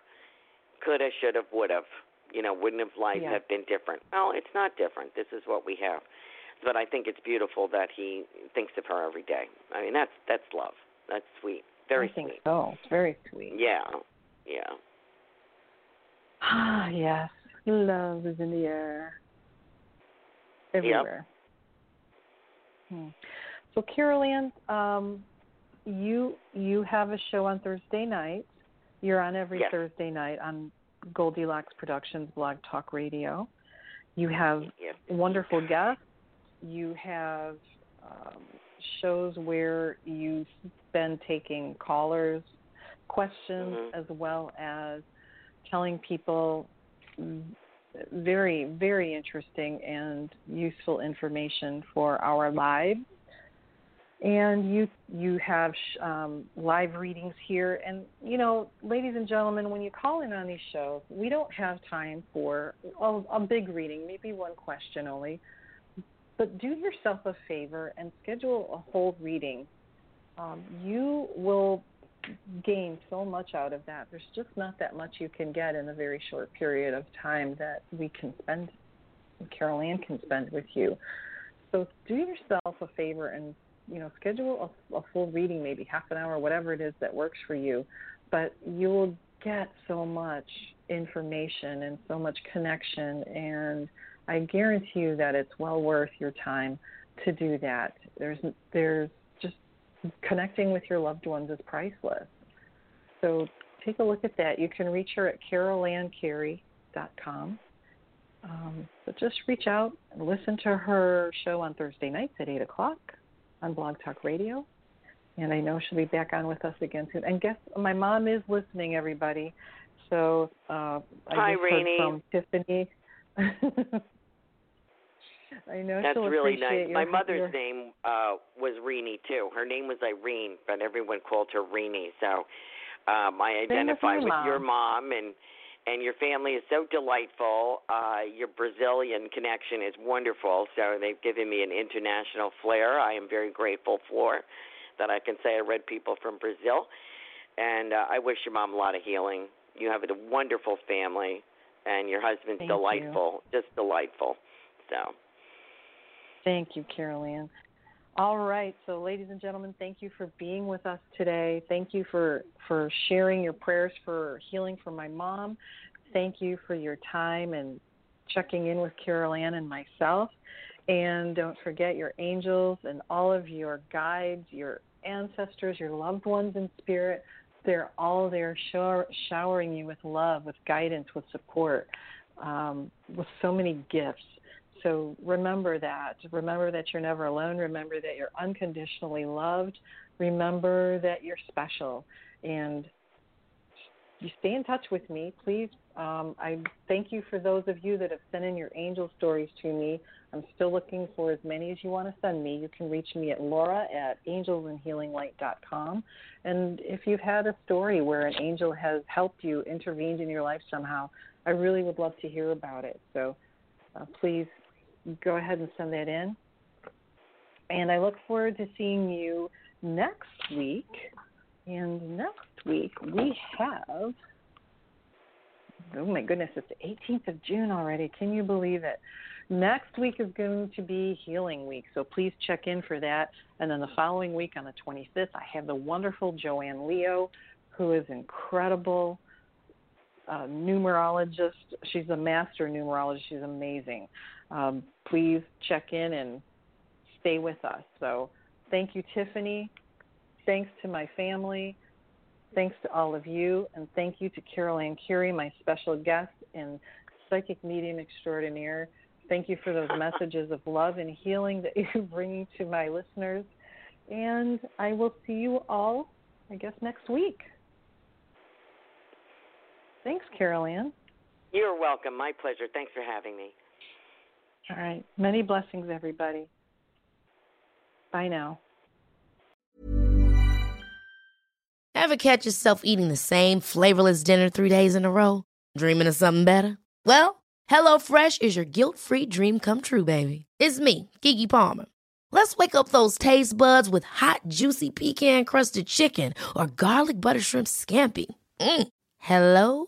coulda, shoulda, woulda. You know, wouldn't have life Yeah. have been different? Well, it's not different. This is what we have. But I think it's beautiful that he thinks of her every day. I mean, that's that's love. That's sweet. Very I think sweet. so. It's very sweet. Yeah. Yeah. Ah, yes. Love is in the air. Everywhere. Hmm. So Carol Ann, um, you you have a show on Thursday night. You're on every Yes. Thursday night on Goldilocks Productions Blog Talk Radio. You have wonderful guests. You have um, shows where you've been taking callers' questions Mhm. as well as telling people very, very interesting and useful information for our lives. And you you have um, live readings here, and you know, ladies and gentlemen, when you call in on these shows, we don't have time for a, a big reading, maybe one question only. But do yourself a favor and schedule a whole reading. Um, you will gain so much out of that. There's just not that much you can get in a very short period of time that we can spend, Carol Ann can spend with you. So do yourself a favor and you know schedule a, a full reading, maybe half an hour, whatever it is that works for you. But you will get so much information and so much connection, and I guarantee you that it's well worth your time to do that. There's there's connecting with your loved ones is priceless. So take a look at that. You can reach her at carolancarey.com. Um, so just reach out and listen to her show on Thursday nights at 8 o'clock on Blog Talk Radio. And I know she'll be back on with us again soon. And guess my mom is listening, everybody. So uh, I Hi, just Rainey. heard from Tiffany. I know That's really nice. My mother's your, name uh was Reenie too. Her name was Irene, but everyone called her Reenie. So um I with identify with your mom. and and your family is so delightful. Uh your Brazilian connection is wonderful. So they've given me an international flair. I am very grateful for that I can say I read people from Brazil. And uh, I wish your mom a lot of healing. You have a wonderful family and your husband's Thank you. delightful. Just delightful. So Thank you, Carol Ann. All right, so ladies and gentlemen, thank you for being with us today. Thank you for for sharing your prayers for healing for my mom. Thank you for your time and checking in with Carol Ann and myself. And don't forget your angels and all of your guides, your ancestors, your loved ones in spirit. They're all there shower, showering you with love, with guidance, with support, um, with so many gifts. So remember that. Remember that you're never alone. Remember that you're unconditionally loved. Remember that you're special. And you stay in touch with me, please. Um, I thank you for those of you that have sent in your angel stories to me. I'm still looking for as many as you want to send me. You can reach me at laura at angelsandhealinglight.com. And if you've had a story where an angel has helped you, intervened in your life somehow, I really would love to hear about it. So uh, please go ahead and send that in. And I look forward to seeing you next week. And next week we have, oh my goodness, it's the 18th of June already. Can you believe it? Next week is going to be Healing Week, so please check in for that. And then the following week on the 25th, I have the wonderful Joanne Leo, who is incredible uh, numerologist. She's a master numerologist. She's amazing. Um, please check in and stay with us. So, thank you, Tiffany. Thanks to my family. Thanks to all of you. And thank you to Carol Ann Curie, my special guest and psychic medium extraordinaire. Thank you for those messages of love and healing that you're bringing to my listeners. And I will see you all, I guess, next week. Thanks, Carol Ann. You're welcome. My pleasure. Thanks for having me. All right. Many blessings, everybody. Bye now. Ever catch yourself eating the same flavorless dinner three days in a row? Dreaming of something better? Well, HelloFresh is your guilt free dream come true, baby. It's me, Keke Palmer. Let's wake up those taste buds with hot, juicy pecan crusted chicken or garlic butter shrimp scampi. Mm. Hello